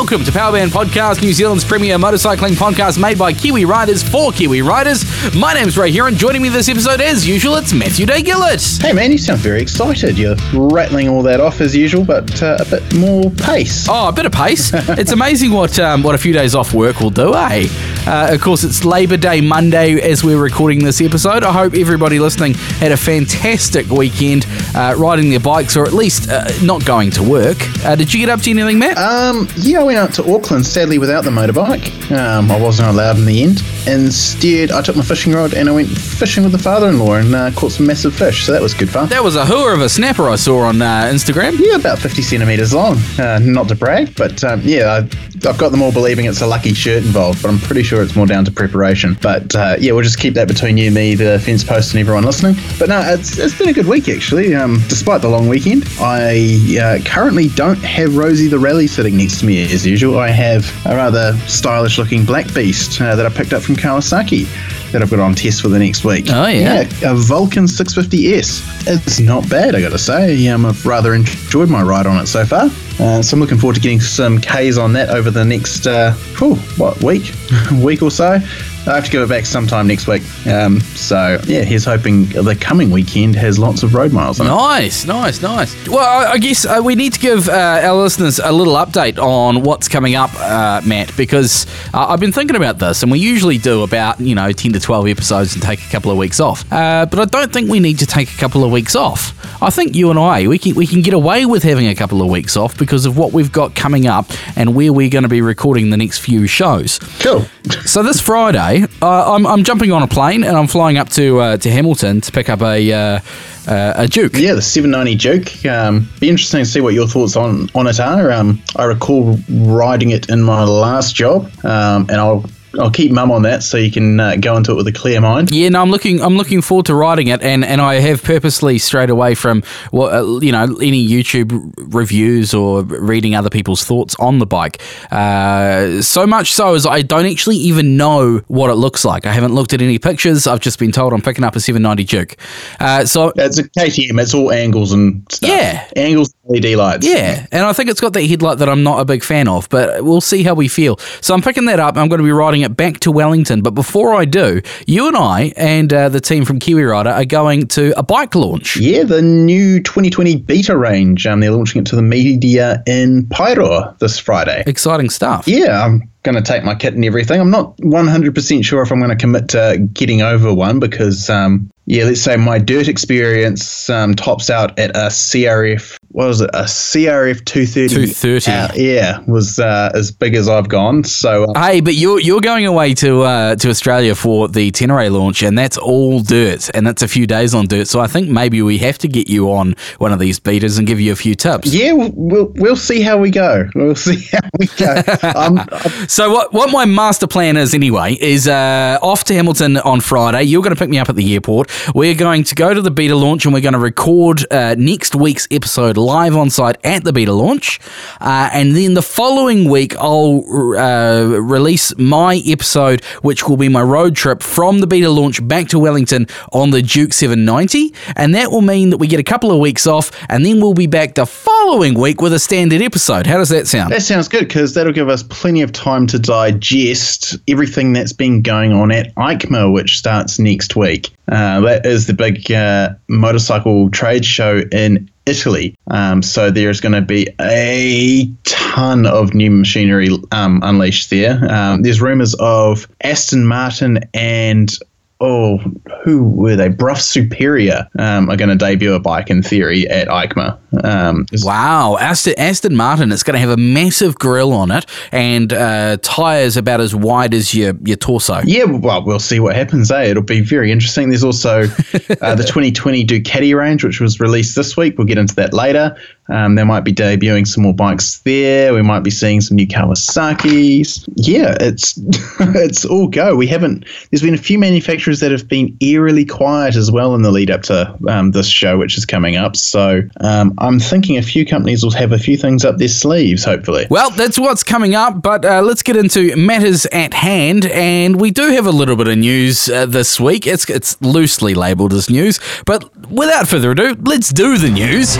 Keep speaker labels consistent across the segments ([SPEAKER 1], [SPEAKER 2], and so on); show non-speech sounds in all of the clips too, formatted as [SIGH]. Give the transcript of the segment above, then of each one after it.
[SPEAKER 1] Welcome to Powerband Podcast, New Zealand's premier motorcycling podcast made by Kiwi riders for Kiwi riders. My name's Ray here, and joining me this episode, as usual, it's Matthew Day Gillett.
[SPEAKER 2] Hey man, you sound very excited. You're rattling all that off as usual, but uh, a bit more pace.
[SPEAKER 1] Oh, a bit of pace. [LAUGHS] it's amazing what um, what a few days off work will do, eh? Uh, of course, it's Labor Day Monday as we're recording this episode. I hope everybody listening had a fantastic weekend uh, riding their bikes, or at least uh, not going to work. Uh, did you get up to anything, Matt?
[SPEAKER 2] Um, yeah, I went out to Auckland, sadly without the motorbike. Um, I wasn't allowed in the end. Instead, I took my fishing rod and I went fishing with the father-in-law and uh, caught some massive fish. So that was good fun.
[SPEAKER 1] that was a hooer of a snapper I saw on uh, Instagram.
[SPEAKER 2] Yeah, about 50 centimetres long. Uh, not to brag, but um, yeah, I, I've got them all believing it's a lucky shirt involved, but I'm pretty sure it's more down to preparation. But uh, yeah, we'll just keep that between you, me, the fence post, and everyone listening. But no, it's, it's been a good week actually. Um, despite the long weekend, I uh, currently don't have Rosie the Rally sitting next to me as usual. I have a rather stylish looking black beast uh, that I picked up from Kawasaki that I've got on test for the next week.
[SPEAKER 1] Oh, yeah.
[SPEAKER 2] a Vulcan 650S. It's not bad, I got to say. Um, I've rather enjoyed my ride on it so far. Uh, so I'm looking forward to getting some Ks on that over the next, uh, whew, what, week? [LAUGHS] week or so. I have to give it back sometime next week. Um, so, yeah, he's hoping the coming weekend has lots of road miles on it.
[SPEAKER 1] Nice, nice, nice. Well, I, I guess uh, we need to give uh, our listeners a little update on what's coming up, uh, Matt, because uh, I've been thinking about this, and we usually do about you know ten to twelve episodes and take a couple of weeks off. Uh, but I don't think we need to take a couple of weeks off. I think you and I we can we can get away with having a couple of weeks off because of what we've got coming up and where we're going to be recording the next few shows.
[SPEAKER 2] Cool.
[SPEAKER 1] So this Friday, uh, I'm, I'm jumping on a plane and I'm flying up to uh, to Hamilton to pick up a uh, uh, a Duke.
[SPEAKER 2] Yeah, the 790 Duke. Um, be interesting to see what your thoughts on, on it are. Um, I recall riding it in my last job, um, and I'll I'll keep mum on that so you can uh, go into it with a clear mind.
[SPEAKER 1] Yeah, no, I'm looking. I'm looking forward to riding it, and, and I have purposely strayed away from what uh, you know any YouTube reviews or reading other people's thoughts on the bike. Uh, so much so as I don't actually even know what it looks like. I haven't looked at any pictures. I've just been told I'm picking up a 790 Duke. Uh, so
[SPEAKER 2] It's a KTM. It's all angles and stuff.
[SPEAKER 1] Yeah.
[SPEAKER 2] angles, LED lights.
[SPEAKER 1] Yeah, and I think it's got that headlight that I'm not a big fan of, but we'll see how we feel. So I'm picking that up. I'm going to be riding it back to Wellington. But before I do, you and I and uh, the team from Kiwi Rider are going to a bike launch.
[SPEAKER 2] Yeah, the new 2020 Beta range. Um, they're launching it to the media in Paeroa this Friday.
[SPEAKER 1] Exciting stuff.
[SPEAKER 2] Yeah, I'm going to take my kit and everything. I'm not 100% sure if I'm going to commit to getting over one because, um, yeah, let's say my dirt experience um, tops out at a CRF. What was it? A CRF 230.
[SPEAKER 1] 230.
[SPEAKER 2] Uh, yeah, was uh, as big as I've gone. So uh,
[SPEAKER 1] Hey, but you're you're going away to uh, to Australia for the Tenere launch, and that's all dirt, and that's a few days on dirt. So I think maybe we have to get you on one of these Betas and give you a few tips.
[SPEAKER 2] yeah, we'll, we'll we'll see how we go. We'll see how we go. [LAUGHS] um,
[SPEAKER 1] So what what my master plan is anyway is uh, off to Hamilton on Friday. You're going to pick me up at the airport. We're going to go to the Beta launch and we're going to record uh, next week's episode live on site at the Beta launch, uh, and then the following week I'll uh, release my episode, which will be my road trip from the Beta launch back to Wellington on the Duke 790, and that will mean that we get a couple of weeks off, and then we'll be back the following week with a standard episode. How does that sound?
[SPEAKER 2] That sounds good because that'll give us plenty of time to digest everything that's been going on at EICMA, which starts next week. Uh, that is the big uh, motorcycle trade show in Italy. Um, so there's going to be a ton of new machinery um, unleashed there. Um, there's rumors of Aston Martin and oh, who were they? Brough Superior um, are going to debut a bike in theory at EICMA. Um,
[SPEAKER 1] Wow, Aston, Aston Martin. It's going to have a massive grill on it and uh, tires about as wide as your your torso.
[SPEAKER 2] Yeah, well, we'll see what happens. Eh? It'll be very interesting. There's also uh, the [LAUGHS] 2020 Ducati range, which was released this week. We'll get into that later. Um, they might be debuting some more bikes there. We might be seeing some new Kawasaki's. Yeah, it's [LAUGHS] it's all go. We haven't. There's been a few manufacturers that have been eerily quiet as well in the lead up to um, this show, which is coming up. So um, I'm thinking a few companies will have a few things up their sleeves. Hopefully.
[SPEAKER 1] Well, that's what's coming up, but uh, let's get into matters at hand. And we do have a little bit of news uh, this week. It's, it's loosely labeled as news, but without further ado, let's do the news.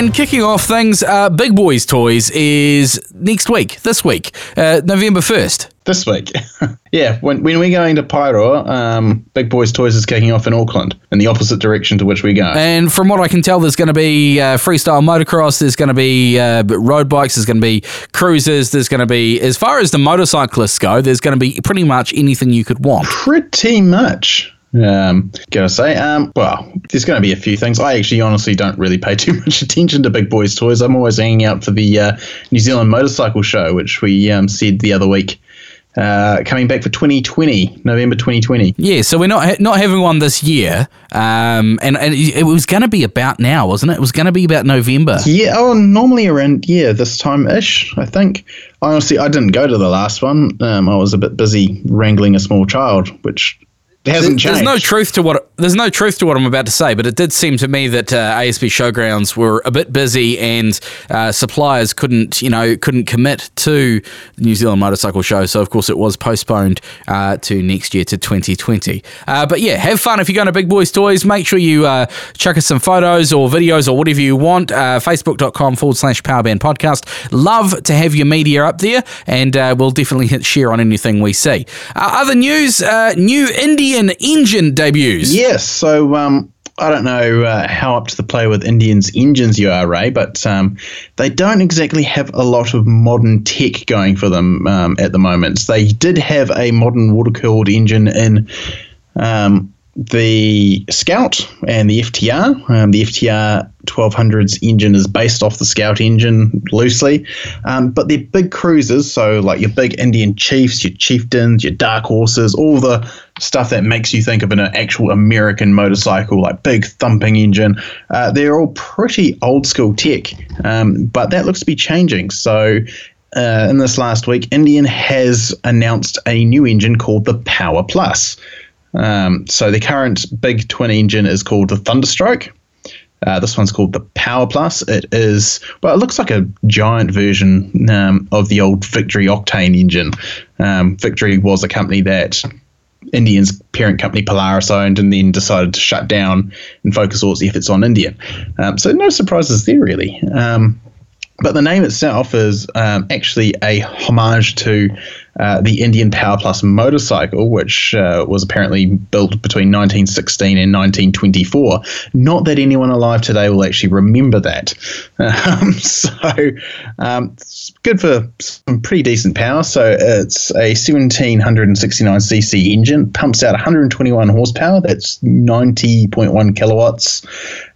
[SPEAKER 1] And kicking off things, uh, Big Boys Toys is next week, this week, uh, November 1st.
[SPEAKER 2] This week. [LAUGHS] yeah, when, when we're going to Paeroa, um, Big Boys Toys is kicking off in Auckland in the opposite direction to which we go.
[SPEAKER 1] And from what I can tell, there's going to be uh, freestyle motocross, there's going to be uh, road bikes, there's going to be cruisers, there's going to be, as far as the motorcyclists go, there's going to be pretty much anything you could want.
[SPEAKER 2] Pretty much. Um, gotta say, um, well, there's going to be a few things. I actually, honestly, don't really pay [LAUGHS] too much attention to Big Boys Toys. I'm always hanging out for the uh, New Zealand Motorcycle Show, which we um, said the other week. Uh, coming back for 2020, November 2020.
[SPEAKER 1] Yeah, so we're not not having one this year, um, and and it was going to be about now, wasn't it? It was going to be about November.
[SPEAKER 2] Yeah, oh, normally around yeah this time ish. I think. Honestly, I didn't go to the last one. Um, I was a bit busy wrangling a small child, which it hasn't
[SPEAKER 1] there's
[SPEAKER 2] changed.
[SPEAKER 1] no truth to what there's no truth to what I'm about to say, but it did seem to me that uh, ASB Showgrounds were a bit busy and uh, suppliers couldn't you know couldn't commit to the New Zealand Motorcycle Show, so of course it was postponed uh, to next year to 2020. Uh, but yeah, have fun if you're going to Big Boys Toys. Make sure you uh, chuck us some photos or videos or whatever you want. Uh, Facebook.com forward slash Powerband Podcast. Love to have your media up there, and we'll definitely hit share on anything we see. other news: new Indian engine debuts.
[SPEAKER 2] Yes, so um, I don't know uh, how up to the play with Indian's engines you are, Ray, but um, they don't exactly have a lot of modern tech going for them um, at the moment. They did have a modern water cooled engine in um, the Scout and the FTR. Um, the FTR 1200's engine is based off the Scout engine loosely, um, but they're big cruisers, so like your big Indian Chiefs, your Chieftains, your Dark Horses, all the stuff that makes you think of an actual American motorcycle, like big thumping engine. Uh, they're all pretty old school tech, um, but that looks to be changing. So uh, in this last week, Indian has announced a new engine called the Power Plus. Um, so the current big twin engine is called the Thunderstroke. Uh, this one's called the Power Plus. It is well, it looks like a giant version um, of the old Victory Octane engine. Um, Victory was a company that Indian's parent company Polaris owned, and then decided to shut down and focus all its efforts on Indian. Um, so no surprises there really. Um, but the name itself is um, actually a homage to uh, the Indian Power Plus motorcycle, which uh, was apparently built between 1916 and 1924. Not that anyone alive today will actually remember that. [LAUGHS] Um, so um, it's good for some pretty decent power. So it's a 1769cc engine, pumps out 121 horsepower. That's 90.1 kilowatts.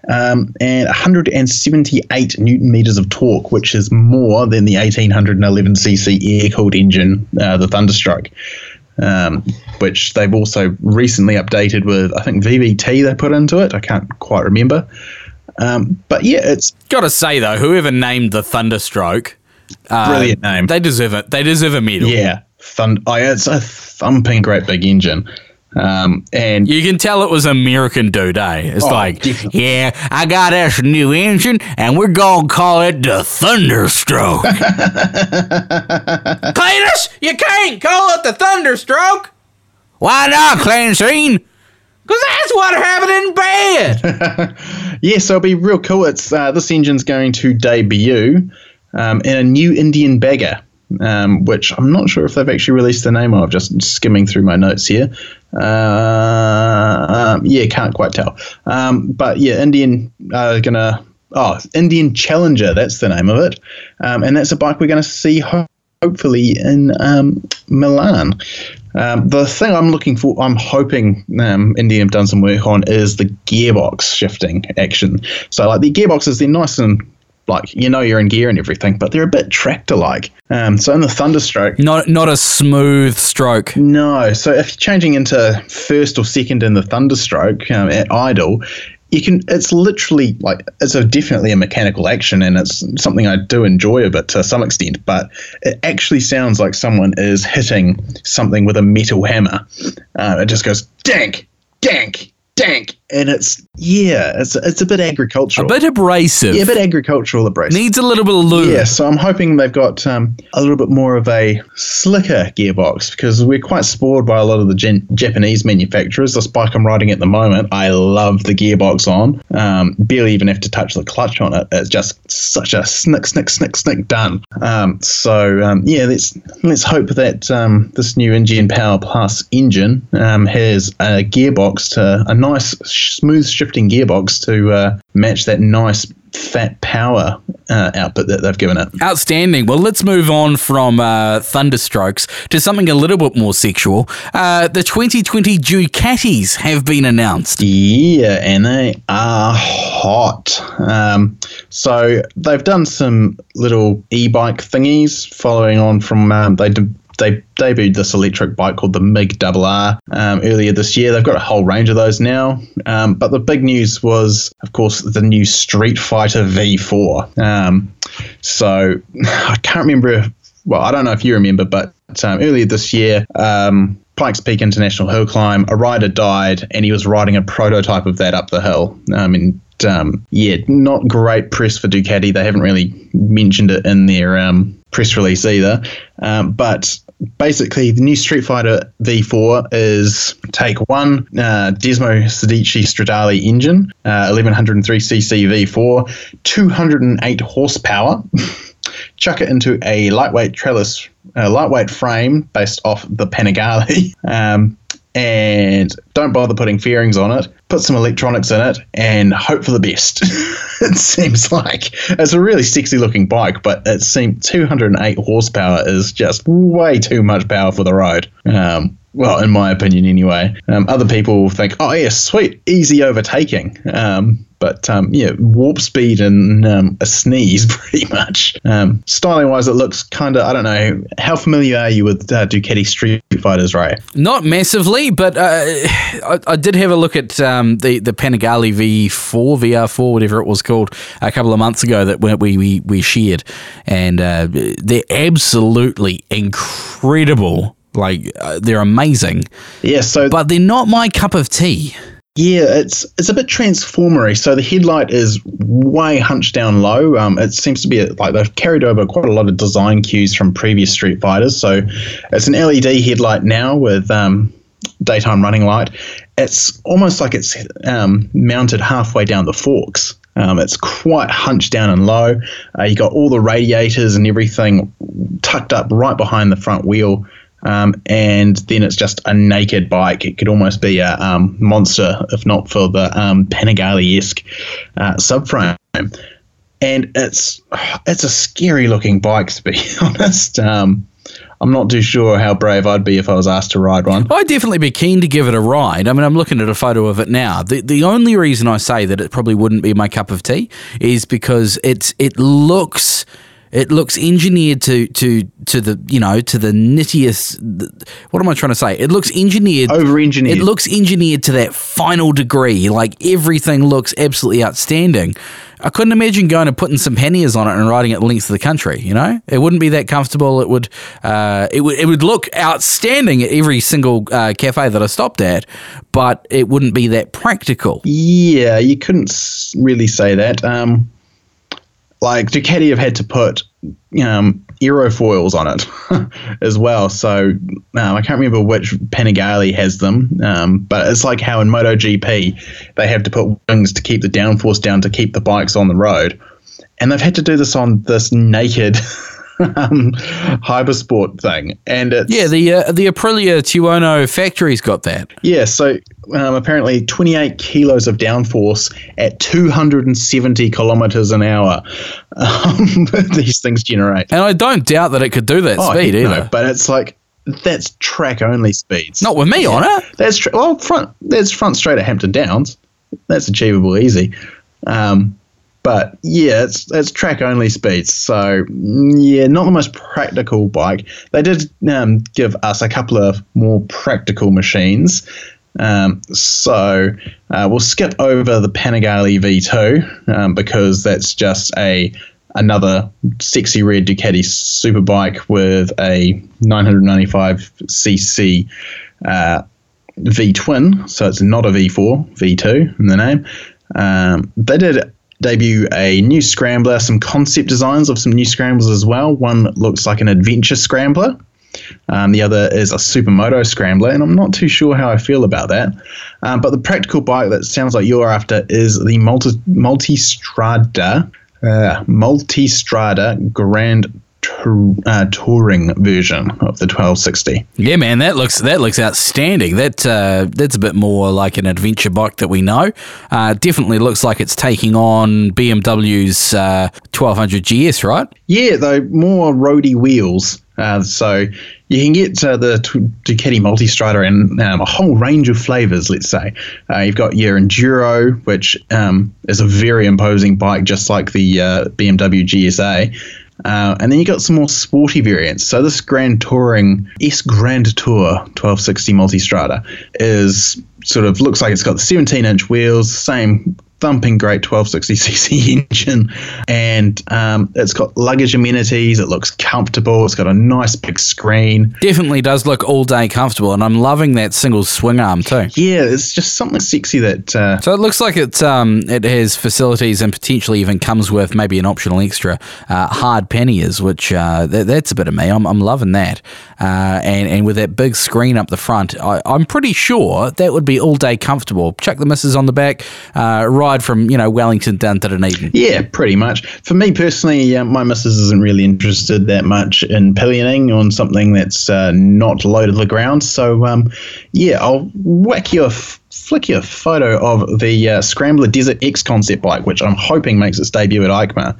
[SPEAKER 2] Um, and 178 newton meters of torque, which is more than the 1811cc air cooled engine uh, the Thunderstroke, um, which they've also recently updated with, I think, VVT they put into it. I can't quite remember. Um, but yeah, it's.
[SPEAKER 1] Got to say, though, whoever named the Thunderstroke.
[SPEAKER 2] Uh, brilliant name.
[SPEAKER 1] They deserve it. They deserve a medal.
[SPEAKER 2] Yeah. Thund- oh, yeah, it's a thumping great big engine. Um, and
[SPEAKER 1] you can tell it was American dude, eh? It's oh, like, definitely. yeah, I got us a new engine, and we're gonna call it the Thunderstroke. [LAUGHS] Cletus, you can't call it the Thunderstroke. Why not, Cleansine? Because that's what happened in bed. [LAUGHS]
[SPEAKER 2] yeah, so it'll be real cool. It's uh, this engine's going to debut um, in a new Indian bagger. um, which I'm not sure if they've actually released the name of. Just skimming through my notes here. Uh, um, yeah, can't quite tell. Um, but yeah, Indian are gonna. Oh, Indian Challenger. That's the name of it, um, and that's a bike we're going to see ho- hopefully in um, Milan. Um, the thing I'm looking for, I'm hoping um, Indian have done some work on is the gearbox shifting action. So, like the gearboxes, they're nice and like you know you're in gear and everything, but they're a bit tractor like. Um, so in the Thunderstroke,
[SPEAKER 1] not not a smooth stroke.
[SPEAKER 2] No. So if you're changing into first or second in the Thunderstroke um, at idle, you can. It's literally like it's a definitely a mechanical action, and it's something I do enjoy a bit to some extent. But it actually sounds like someone is hitting something with a metal hammer. Uh, it just goes dank, dank, dank and it's yeah, it's it's a bit agricultural,
[SPEAKER 1] a bit abrasive.
[SPEAKER 2] yeah, a bit agricultural abrasive.
[SPEAKER 1] Needs a little bit of lube.
[SPEAKER 2] Yeah, so I'm hoping they've got um, a little bit more of a slicker gearbox because we're quite spoiled by a lot of the gen- Japanese manufacturers. The bike I'm riding at the moment, I love the gearbox on. Um, barely even have to touch the clutch on it. It's just such a snick, snick, snick, snick done. Um, so um, yeah, let's let's hope that um, this new Engine Power Plus engine um, has a gearbox to a nice smooth shifting gearbox to uh, match that nice fat power uh, output that they've given it.
[SPEAKER 1] Outstanding. Well, let's move on from uh, Thunderstrokes to something a little bit more sexual. Uh, the 2020 Ducatis have been announced.
[SPEAKER 2] Yeah, and they are hot. Um, so they've done some little e-bike thingies following on from um, they de- they debuted this electric bike called the MiG RR um, earlier this year. They've got a whole range of those now. Um, but the big news was, of course, the new Street Fighter V4. Um, so [LAUGHS] I can't remember. Well, I don't know if you remember, but um, earlier this year, um, Pikes Peak International Hill Climb, a rider died, and he was riding a prototype of that up the hill. Um, and um, yeah, not great press for Ducati. They haven't really mentioned it in their um, press release either. Um, but basically, the new Street Fighter V4 is take one uh, Desmo Sedici Stradale engine, uh, 1103cc V4, 208 horsepower. [LAUGHS] chuck it into a lightweight trellis, uh, lightweight frame based off the Panigale, [LAUGHS] um, and don't bother putting fairings on it. Put some electronics in it and hope for the best. [LAUGHS] it seems like it's a really sexy looking bike, but it seems 208 horsepower is just way too much power for the road. Um, well, in my opinion, anyway. Um, other people think, oh, yeah, sweet, easy overtaking. Um, but um, yeah, warp speed and um, a sneeze, [LAUGHS] pretty much. Um, styling wise, it looks kind of, I don't know, how familiar are you with uh, Ducati Street Fighters, Ray?
[SPEAKER 1] Not massively, but uh, I, I, did have a look at um, the, the Panigale V4, VR4, whatever it was called, a couple of months ago that we, we, we shared. And uh, they're absolutely incredible like uh, they're amazing.
[SPEAKER 2] Yeah, so
[SPEAKER 1] but they're not my cup of tea.
[SPEAKER 2] Yeah, it's it's a bit transformery. So the headlight is way hunched down low. Um, it seems to be like they've carried over quite a lot of design cues from previous Street Fighters. So it's an LED headlight now with um, daytime running light. It's almost like it's um, mounted halfway down the forks. Um, it's quite hunched down and low. Uh, you got all the radiators and everything tucked up right behind the front wheel. Um, and then it's just a naked bike. It could almost be a um, monster if not for the um, Panigale esque uh, subframe. And it's it's a scary looking bike to be [LAUGHS] honest. Um, I'm not too sure how brave I'd be if I was asked to ride one.
[SPEAKER 1] I'd definitely be keen to give it a ride. I mean, I'm looking at a photo of it now. The the only reason I say that it probably wouldn't be my cup of tea is because it's it looks it looks engineered to to to the you know to the nittiest. What am I trying to say? It looks engineered,
[SPEAKER 2] over engineered.
[SPEAKER 1] It looks engineered to that final degree. Like everything looks absolutely outstanding. I couldn't imagine going and putting some panniers on it and riding it the length of the country. You know, it wouldn't be that comfortable. It would, uh, it would, it would look outstanding at every single uh, cafe that I stopped at, but it wouldn't be that practical.
[SPEAKER 2] Yeah, you couldn't really say that. Um, like Ducati have had to put um, aerofoils on it [LAUGHS] as well. So um, I can't remember which Panigale has them, um, but it's like how in MotoGP they have to put wings to keep the downforce down to keep the bikes on the road, and they've had to do this on this naked. [LAUGHS] [LAUGHS] um, hypersport thing, and it's
[SPEAKER 1] yeah the uh, the Aprilia Tuono factory's got that.
[SPEAKER 2] Yeah, so um, apparently 28 kilos of downforce at 270 kilometers an hour. Um, [LAUGHS] these things generate,
[SPEAKER 1] and I don't doubt that it could do that oh, speed either. No,
[SPEAKER 2] but it's like that's track only speeds.
[SPEAKER 1] Not with me yeah. on it.
[SPEAKER 2] That's tra- well front. There's front straight at Hampton Downs. That's achievable easy. Um, but yeah, it's it's track only speeds. So yeah, not the most practical bike. They did um, give us a couple of more practical machines. Um, so uh, we'll skip over the Panigale V2 um, because that's just a another sexy red Ducati superbike with a 995cc uh, V Twin, so it's not a V4, V2 in the name. Um, they did debut a new scrambler, some concept designs of some new scramblers as well. One looks like an adventure scrambler. Um, the other is a supermoto scrambler, and I'm not too sure how I feel about that. Um, but the practical bike that sounds like you're after is the multi multistrada uh, multistrada Grand uh, touring version of the 1260.
[SPEAKER 1] Yeah, man, that looks that looks outstanding. That uh, that's a bit more like an adventure bike that we know. Uh, definitely looks like it's taking on BMW's 1200 uh, GS, right?
[SPEAKER 2] Yeah, though more roady wheels. Uh, so you can get uh, the Ducati Multistrada in um, a whole range of flavors. Let's say uh, you've got your Enduro, which um, is a very imposing bike, just like the uh, BMW GSA. Uh, and then you got some more sporty variants. So this Grand Touring S Grand Tour 1260 Multistrada is sort of looks like it's got the 17 inch wheels, same thumping great 1260cc [LAUGHS] engine, and um, it's got luggage amenities. It looks comfortable. It's got a nice big screen.
[SPEAKER 1] Definitely does look all day comfortable, and I'm loving that single swing arm too.
[SPEAKER 2] Yeah, it's just something sexy that. Uh,
[SPEAKER 1] so it looks like it's um, it has facilities and potentially even comes with maybe an optional extra uh, hard panniers, which uh, that, that's a bit of me. I'm, I'm loving that, uh, and and with that big screen up the front, I, am pretty sure that would be all day comfortable. Chuck the misses on the back, uh, from you know Wellington down to Dunedin.
[SPEAKER 2] Yeah, pretty much. For me personally, uh, my missus isn't really interested that much in pillioning on something that's uh, not low to the ground. So um, yeah, I'll whack you a f- flick you a photo of the uh, Scrambler Desert X concept bike, which I'm hoping makes its debut at EICMA,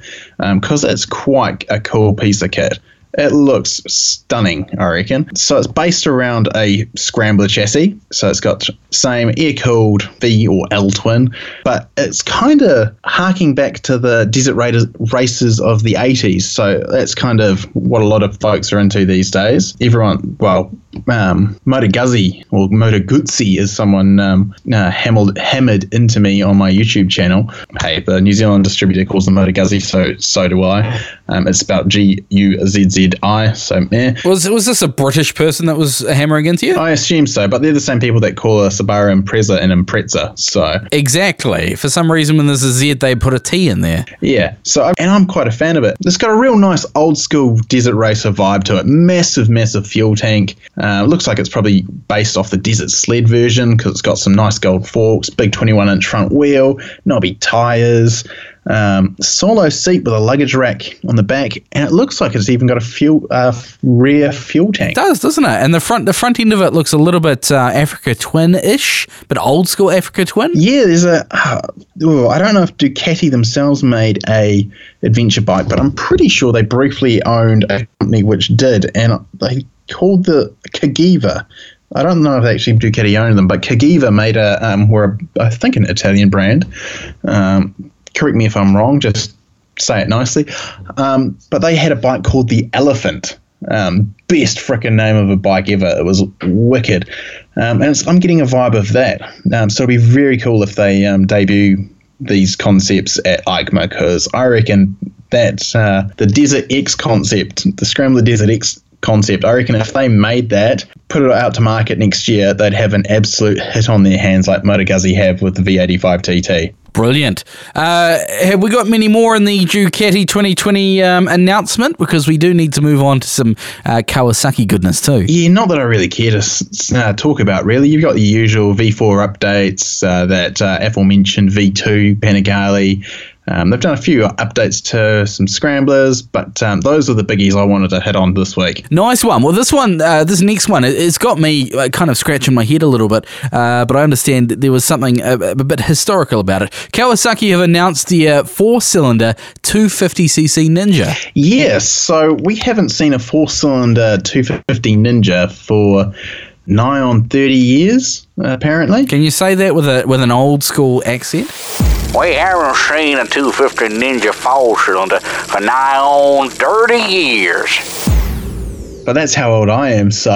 [SPEAKER 2] because um, it's quite a cool piece of kit. It looks stunning, I reckon. So it's based around a scrambler chassis. So it's got same air cooled V or L twin, but it's kind of harking back to the desert raiders, races of the 80s. So that's kind of what a lot of folks are into these days. Everyone, well, um, Moto Guzzi or Motor Guzzi is someone um, uh, hammered, hammered into me on my YouTube channel. Hey, the New Zealand distributor calls them Motor Guzzi, so so do I. Um, it's about G U Z Z I. So yeah.
[SPEAKER 1] Was was this a British person that was hammering into you?
[SPEAKER 2] I assume so, but they're the same people that call a Subaru Impreza an Impreza. So
[SPEAKER 1] exactly. For some reason, when there's a Z, they put a T in there.
[SPEAKER 2] Yeah. So and I'm quite a fan of it. It's got a real nice old school desert racer vibe to it. Massive, massive fuel tank. Uh, looks like it's probably based off the Desert Sled version because it's got some nice gold forks, big 21 inch front wheel, knobby tires, um, solo seat with a luggage rack on the back, and it looks like it's even got a fuel uh, rear fuel tank.
[SPEAKER 1] It does, doesn't it? And the front the front end of it looks a little bit uh, Africa Twin ish, but old school Africa Twin.
[SPEAKER 2] Yeah, there's a. Uh, oh, I don't know if Ducati themselves made a adventure bike, but I'm pretty sure they briefly owned a company which did, and they called the Cagiva. I don't know if they actually Ducati owned them, but Cagiva made a um, were a, I think an Italian brand. Um, correct me if I'm wrong. Just say it nicely. Um, but they had a bike called the Elephant. Um, best freaking name of a bike ever. It was wicked, um, and I'm getting a vibe of that. Um, so it'll be very cool if they um, debut these concepts at EICMA because I reckon that uh, the Desert X concept, the Scrambler Desert X concept. I reckon if they made that, put it out to market next year, they'd have an absolute hit on their hands like Moto Guzzi have with the V85 TT.
[SPEAKER 1] Brilliant. Uh, have we got many more in the Ducati 2020 um, announcement? Because we do need to move on to some uh, Kawasaki goodness too.
[SPEAKER 2] Yeah, not that I really care to uh, talk about, really. You've got the usual V4 updates, uh, that uh, aforementioned V2 Panigale, um, they've done a few updates to some scramblers, but um, those are the biggies I wanted to hit on this week.
[SPEAKER 1] Nice one. Well, this one, uh, this next one, it's got me uh, kind of scratching my head a little bit, uh, but I understand there was something a, a, bit historical about it. Kawasaki have announced the uh, four-cylinder 250cc Ninja.
[SPEAKER 2] Yes, so we haven't seen a four-cylinder 250 Ninja for nigh on 30 years, apparently.
[SPEAKER 1] Can you say that with a with an old school accent?
[SPEAKER 3] We haven't seen a 250 Ninja four cylinder for nigh on 30 years.
[SPEAKER 2] But that's how old I am. So, [LAUGHS]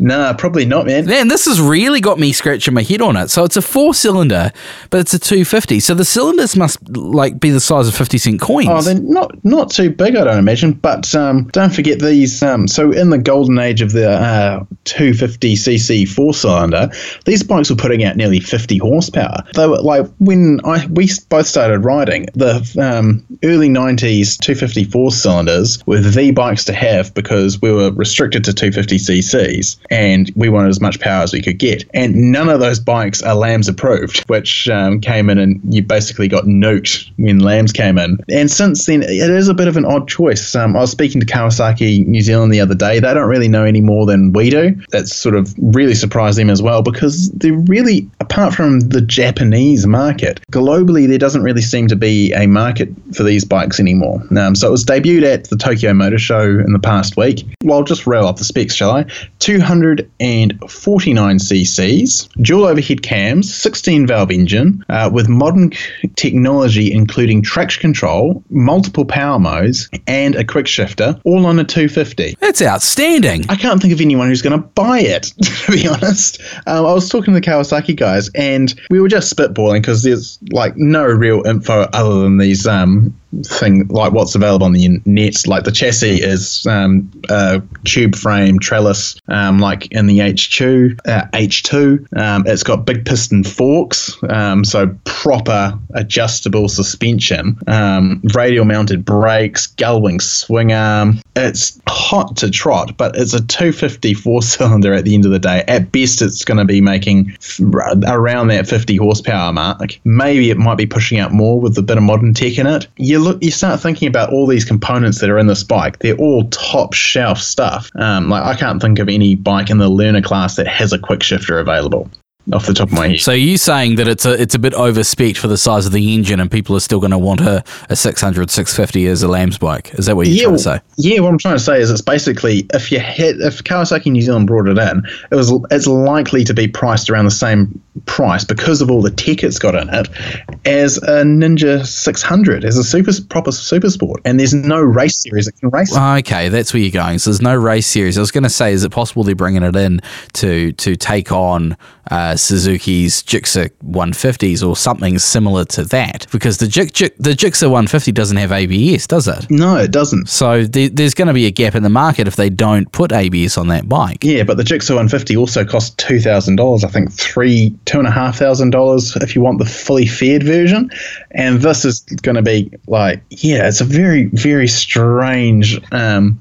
[SPEAKER 2] nah, probably not, man.
[SPEAKER 1] Man, this has really got me scratching my head on it. So it's a four cylinder, but it's a 250. So the cylinders must like be the size of 50 cent coins.
[SPEAKER 2] Oh, they're not not too big, I don't imagine. But um, don't forget these. Um, so in the golden age of the uh, 250cc four cylinder, these bikes were putting out nearly 50 horsepower. They were like when I we both started riding the um, early 90s 254 cylinders were the bikes to have because we were restricted to 250cc's and we wanted as much power as we could get. And none of those bikes are LAMS approved, which um, came in and you basically got nuked when LAMS came in. And since then, it is a bit of an odd choice. Um, I was speaking to Kawasaki New Zealand the other day. They don't really know any more than we do. That's sort of really surprised them as well because they're really, apart from the Japanese market, globally, there doesn't really seem to be a market for these bikes anymore. Um, so it was debuted at the Tokyo Motor Show in the past week. Well, I'll just rail up the specs, shall I? 249 cc's, dual overhead cams, 16 valve engine uh, with modern technology including traction control, multiple power modes, and a quick shifter, all on a 250.
[SPEAKER 1] That's outstanding.
[SPEAKER 2] I can't think of anyone who's going to buy it, [LAUGHS] to be honest. Um, I was talking to the Kawasaki guys, and we were just spitballing because there's like no real info other than these um, thing like what's available on the net. Like the chassis is um, a tube frame trellis, um, like in the H2. Uh, H2. Um, it's got big piston forks, um, so proper adjustable suspension, um, radial mounted brakes, gull wing swing arm. It's hot to trot, but it's a 250 four cylinder at the end of the day. At best, it's going to be making around that 50 horsepower mark. Maybe it might be pushing out more with a bit of modern tech in it. You look, you start thinking about all these components that are in this bike. They're all top shelf stuff. Um, like I can't think of any bike in the learner class that has a quick shifter available off the top of my head.
[SPEAKER 1] So you saying that it's a it's a bit overspec for the size of the engine, and people are still going to want a, a 600, 650 as a LAMS bike? Is that what you're trying to say?
[SPEAKER 2] Yeah, what I'm trying to say is it's basically if you hit if Kawasaki New Zealand brought it in, it was it's likely to be priced around the same price because of all the tech it's got in it as a Ninja 600 as a super proper super sport, and there's no race series that can race. it.
[SPEAKER 1] Okay, that's where you're going. So there's no race series. I was going to say, is it possible they're bringing it in to to take on uh, Suzuki's Gixxer 150s or something similar to that? Because the Gix, the Gixxer 150 doesn't have ABS, does it?
[SPEAKER 2] No, it doesn't.
[SPEAKER 1] So there, there's going to be a gap in the market if they don't put ABS on that bike.
[SPEAKER 2] Yeah, but the Gixxer 150 also costs two thousand dollars. I think three, two and a half thousand dollars if you want the fully fed version. And this is going to be like, yeah, it's a very, very strange, um,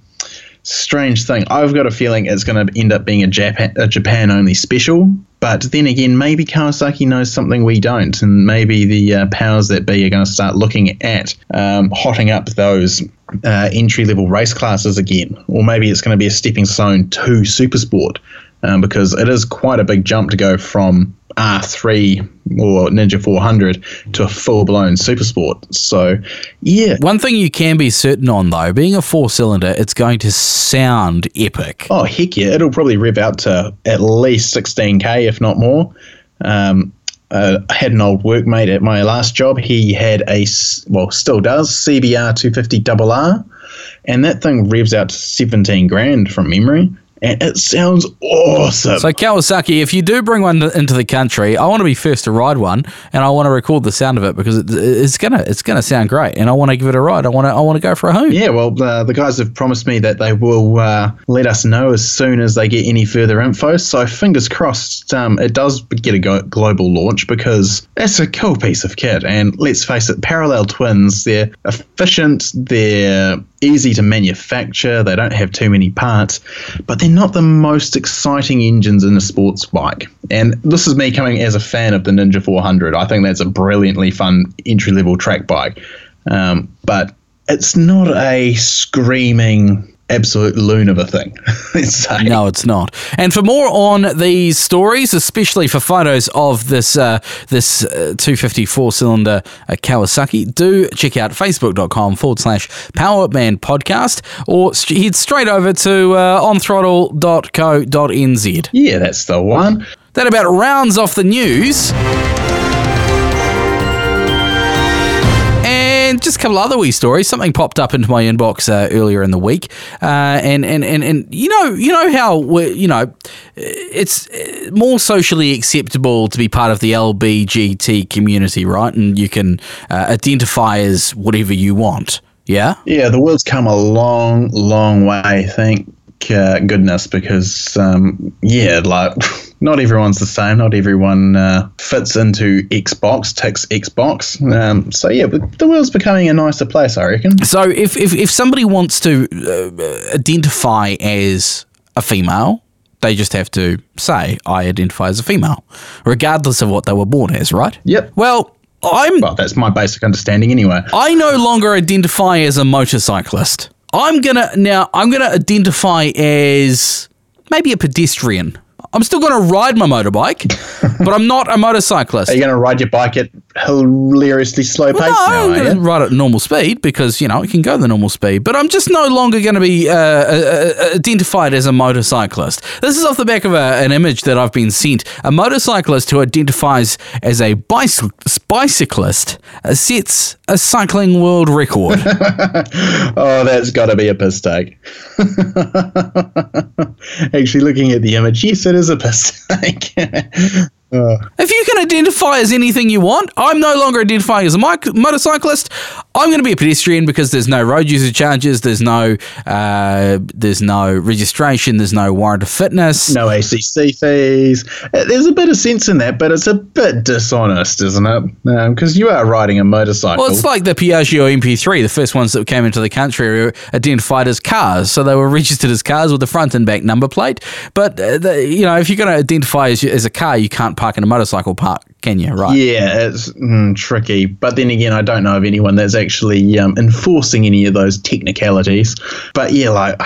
[SPEAKER 2] strange thing. I've got a feeling it's going to end up being a Japan, a Japan only special. But then again, maybe Kawasaki knows something we don't, and maybe the uh, powers that be are going to start looking at um, hotting up those uh, entry level race classes again, or maybe it's going to be a stepping stone to Supersport, um, because it is quite a big jump to go from R3 or Ninja 400 to a full blown Supersport. So, yeah.
[SPEAKER 1] One thing you can be certain on, though, being a four cylinder, it's going to sound epic.
[SPEAKER 2] Oh, heck yeah. It'll probably rev out to at least 16K, if not more. Um, uh, I had an old workmate at my last job. He had a, well, still does, CBR 250 RR, and that thing revs out to 17 grand from memory. And it sounds awesome.
[SPEAKER 1] So Kawasaki, if you do bring one into the country, I want to be first to ride one, and I want to record the sound of it because it, it's gonna it's gonna sound great, and I want to give it a ride. I want to I want to go for a home.
[SPEAKER 2] Yeah, well, uh, the guys have promised me that they will uh, let us know as soon as they get any further info. So fingers crossed, um, it does get a go- global launch because it's a cool piece of kit. And let's face it, parallel twins, they're efficient, they're easy to manufacture, they don't have too many parts, but they're not the most exciting engines in a sports bike. And this is me coming as a fan of the Ninja 400. I think that's a brilliantly fun entry level track bike. Um, but it's not a screaming absolute loon of a thing. [LAUGHS]
[SPEAKER 1] No, it's not. And for more on these stories, especially for photos of this uh, this uh, 254 cylinder uh, Kawasaki, do check out facebook.com forward slash Powerband Podcast or st- head straight over to uh, onthrottle.co.nz.
[SPEAKER 2] Yeah, that's the one.
[SPEAKER 1] That about rounds off the news. Just a couple other wee stories. Something popped up into my inbox uh, earlier in the week, uh, and, and and and you know you know how we you know it's uh, more socially acceptable to be part of the LBGT community, right? And you can uh, identify as whatever you want. Yeah.
[SPEAKER 2] Yeah, the world's come a long, long way. Thank uh, goodness, because um, yeah, like [LAUGHS] not everyone's the same. Not everyone uh, fits into Xbox, ticks Xbox. Um, so yeah, but the world's becoming a nicer place, I reckon.
[SPEAKER 1] So if if, if somebody wants to uh, identify as a female. They just have to say, I identify as a female, regardless of what they were born as, right?
[SPEAKER 2] Yep.
[SPEAKER 1] Well, I'm
[SPEAKER 2] Well, that's my basic understanding anyway.
[SPEAKER 1] I no longer identify as a motorcyclist. I'm gonna now. I'm gonna identify as maybe a pedestrian. I'm still gonna ride my motorbike, but I'm not a motorcyclist. [LAUGHS]
[SPEAKER 2] Are you going to ride your bike at hilariously slow pace
[SPEAKER 1] no,
[SPEAKER 2] now?
[SPEAKER 1] I'm going to ride at normal speed because you know it can go the normal speed. But I'm just no longer going to be uh, uh, uh, identified as a motorcyclist. This is off the back of a, an image that I've been sent. A motorcyclist who identifies as a bicy- bicyclist uh, sets a cycling world record. [LAUGHS]
[SPEAKER 2] Oh, that's got to be a mistake. [LAUGHS] Actually, looking at the image, yes, it is a take. [LAUGHS]
[SPEAKER 1] If you can identify as anything you want, I'm no longer identifying as a mic- motorcyclist. I'm going to be a pedestrian because there's no road user charges, there's no uh, there's no registration, there's no warrant of fitness.
[SPEAKER 2] no ACC fees. Uh, There's a bit of sense in that, but it's a bit dishonest, isn't it? Because you are riding a motorcycle.
[SPEAKER 1] Well, it's like the Piaggio MP3, the first ones that came into the country were identified as cars, so they were [LAUGHS] registered as cars with the front and back number plate. But uh, the, you know, if you're going to identify as, as a car, you can't park in a motorcycle park, can you? Right?
[SPEAKER 2] yeah, it's mm, tricky. But then again, I don't know of anyone that's actually um, enforcing any of those technicalities. But yeah, like,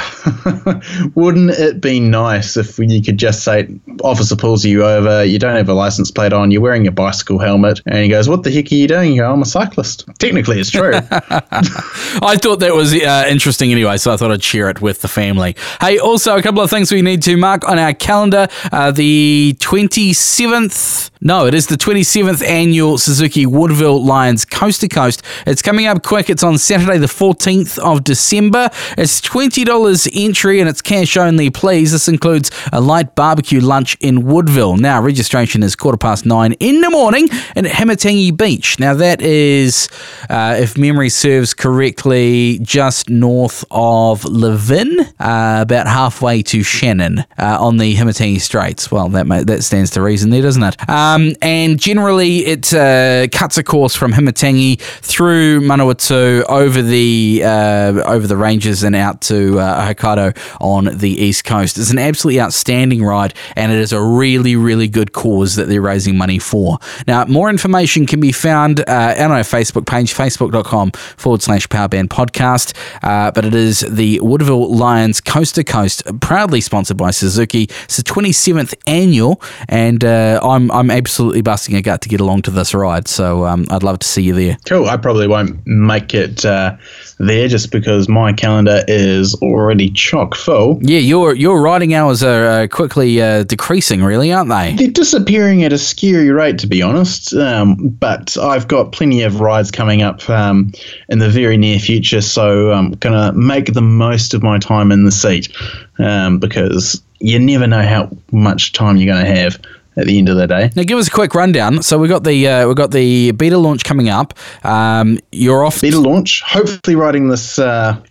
[SPEAKER 2] [LAUGHS] wouldn't it be nice if you could just say, officer pulls you over, you don't have a license plate on, you're wearing a bicycle helmet, and he goes, What the heck are you doing? You go, I'm a cyclist. Technically, it's true. [LAUGHS]
[SPEAKER 1] I thought that was uh, interesting anyway, so I thought I'd share it with the family. Hey, also a couple of things we need to mark on our calendar. Uh, the 27th, no, it is the 27th annual Suzuki Woodville Lions Coast to Coast. It's coming up quick. It's on Saturday, the 14th of December. It's $20 entry and it's cash only, please. This includes a light barbecue lunch in Woodville. Now, registration is quarter past nine in the morning at Himatangi Beach. Now, that is, uh, if memory serves correctly, just north of Levin, uh, about halfway to Shannon uh, on the Himatangi Straits. Well, that ma- that stands to reason there, doesn't it? Um, and generally, it uh, cuts a course from Himatangi through Manawatu over the uh, over the ranges and out to uh, Akitio on the east coast. It's an absolutely outstanding ride, and it is a really, really good cause that they're raising money for. Now, more information can be found uh, on our Facebook page, facebook.com forward slash powerband podcast. Uh, but it is the Woodville Lions Coast to Coast, proudly sponsored by Suzuki. It's the 27th annual, and uh, I'm, I'm absolutely busting a gut to get along to this ride. So um, I'd love to see you there.
[SPEAKER 2] Cool. I probably won't make it uh, there just because my calendar is already chock full.
[SPEAKER 1] Yeah, your your riding hours are uh, quickly uh, decreasing, really, aren't they?
[SPEAKER 2] They're disappearing at a scary rate, to be honest. Um, but I've got plenty of rides coming up um, in the very near future, so I'm going to make the most of my time in the seat um, because you never know how much time you're going to have at the end of the day.
[SPEAKER 1] Now, give us a quick rundown. So we got the uh, we got the Beta launch coming up. Um, you're off.
[SPEAKER 2] Beta launch, hopefully riding this uh,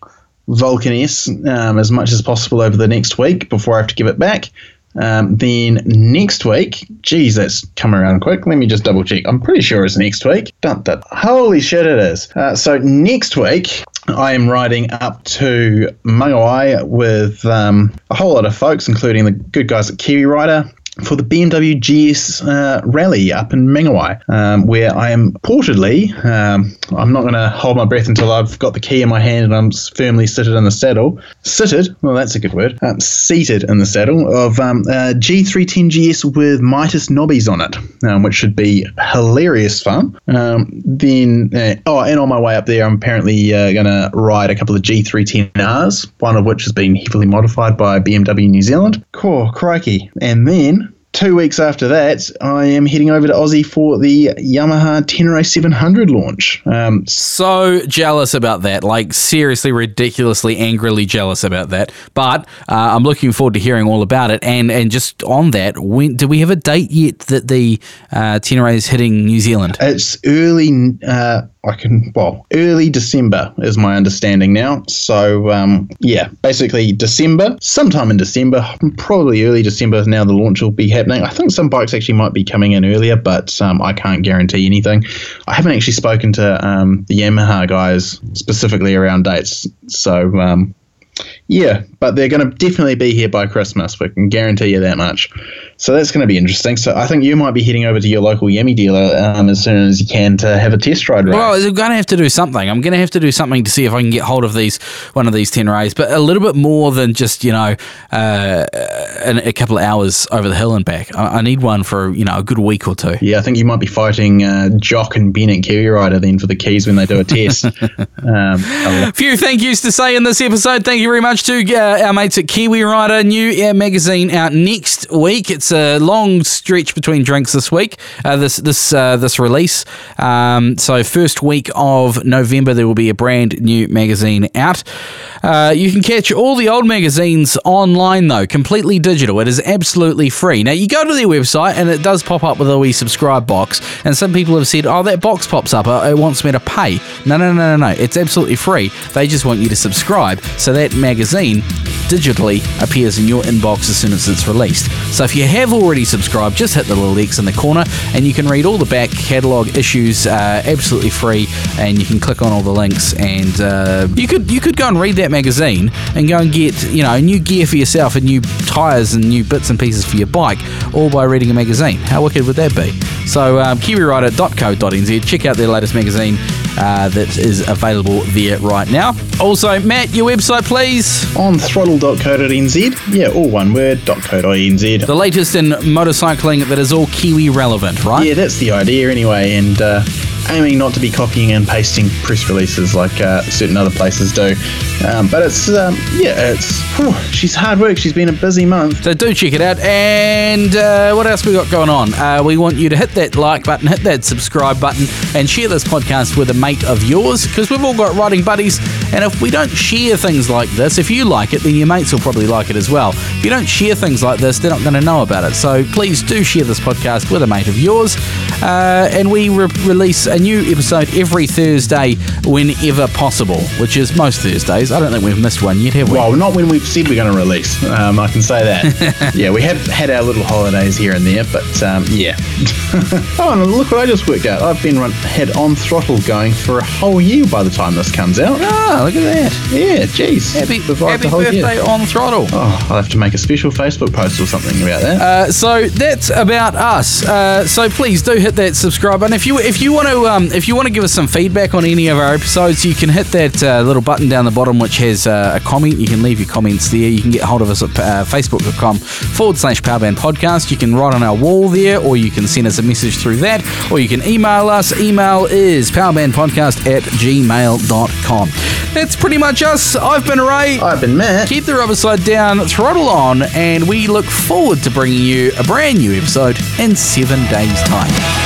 [SPEAKER 2] Vulcan S um, as much as possible over the next week before I have to give it back. Um, then next week, geez, that's come around quick. Let me just double check. I'm pretty sure it's next week. Dun, dun. Holy shit, it is. Uh, so next week, I am riding up to Mangawai with um, a whole lot of folks, including the good guys at Kiwi Rider, for the BMW GS uh, rally up in Mangawai, um, where I am portedly, um, I'm not going to hold my breath until I've got the key in my hand and I'm firmly seated in the saddle. Seated, well, that's a good word. Um, seated in the saddle of um, uh, G310 GS with Midas knobbies on it, um, which should be hilarious fun. Um, then, uh, oh, and on my way up there, I'm apparently uh, going to ride a couple of G310Rs, one of which has been heavily modified by BMW New Zealand. Cool, crikey. And then two weeks after that, I am heading over to Aussie for the Yamaha Tenere 700 launch. Um,
[SPEAKER 1] So jealous about that. Like, seriously, ridiculously, angrily jealous about that. But uh, I'm looking forward to hearing all about it. And and just on that, when do we have a date yet that the uh, Tenere is hitting New Zealand?
[SPEAKER 2] it's early, uh, I can, well, early December is my understanding now. So, um, yeah, basically December, sometime in December, probably early December now the launch will be happening. I think some bikes actually might be coming in earlier, but um, I can't guarantee anything. I haven't actually spoken to um, the Yamaha guys specifically around dates. So, um, yeah, but they're going to definitely be here by Christmas. We can guarantee you that much. So that's going to be interesting. So I think you might be heading over to your local Yemi dealer um, as soon as you can to have a test ride. Right?
[SPEAKER 1] Well, I'm going to have to do something. I'm going to have to do something to see if I can get hold of these one of these Teneres, but a little bit more than just you know uh, a, a couple of hours over the hill and back. I, I need one for you know a good week or two.
[SPEAKER 2] yeah, I think you might be fighting uh, Jock and Bennett Kiwi Rider then for the keys when they do a test. [LAUGHS] um,
[SPEAKER 1] A few thank yous to say in this episode. Thank you very much to uh, our mates at Kiwi Rider. New magazine out next week. It's a long stretch between drinks this week. Uh, this this uh, this release. Um, so first week of November there will be a brand new magazine out. Uh, you can catch all the old magazines online though, completely digital. It is absolutely free. Now you go to their website and it does pop up with a wee subscribe box. And some people have said, "Oh, that box pops up. uh, It wants me to pay." No, no, no, no, no. It's absolutely free. They just want you to subscribe so that magazine digitally appears in your inbox as soon as it's released. So if you have already subscribed, just hit the little X in the corner and you can read all the back catalogue issues uh, absolutely free. And you can click on all the links and uh, you could you could go and read that magazine and go and get you know new gear for yourself and new tires and new bits and pieces for your bike, all by reading a magazine. How wicked would that be? So um, KiwiRider.co.nz, check out their latest magazine uh, that is available there right now. Also, Mat, your website, please.
[SPEAKER 2] on throttle.co.nz. Yeah, all one word, .co.nz.
[SPEAKER 1] The latest in motorcycling that is all Kiwi relevant, right?
[SPEAKER 2] Yeah, that's the idea anyway, and uh, aiming not to be copying and pasting press releases like uh, certain other places do. Um, but it's, um, yeah, it's, whew, she's hard work. She's been a busy month.
[SPEAKER 1] So do check it out. And uh, what else we got going on? Uh, we want you to hit that like button, hit that subscribe button, and share this podcast with a mate of yours because we've all got riding buddies. And if we don't share things like this, if you like it, then your mates will probably like it as well. If you don't share things like this, they're not going to know about it. So please do share this podcast with a mate of yours. Uh, and we re- release a new episode every Thursday whenever possible, which is most Thursdays. I don't think we've missed one yet, have we?
[SPEAKER 2] Well, not when we've said we're going to release. Um, I can say that. [LAUGHS] yeah, we have had our little holidays here and there, but um, yeah. [LAUGHS] oh, and look what I just worked out. I've been run, had on throttle going for a whole year by the time this comes out.
[SPEAKER 1] Ah, look at that.
[SPEAKER 2] Yeah, jeez.
[SPEAKER 1] Happy, happy birthday
[SPEAKER 2] year.
[SPEAKER 1] on throttle.
[SPEAKER 2] Oh, I'll have to make a special Facebook post or something about that.
[SPEAKER 1] Uh, so that's about us. Uh, so please do hit that subscribe button. If you if you want to um, if you want to give us some feedback on any of our episodes, you can hit that uh, little button down the bottom which has uh, a comment. You can leave your comments there. You can get hold of us at uh, facebook.com forward slash powerband podcast. You can write on our wall there, or you can send us a message through that, or you can email us. Email is powerbandpodcast at gmail.com. That's pretty much us. I've been Ray.
[SPEAKER 2] I've been Mat.
[SPEAKER 1] Keep the rubber side down, throttle on, and we look forward to bringing you a brand new episode in seven days' time.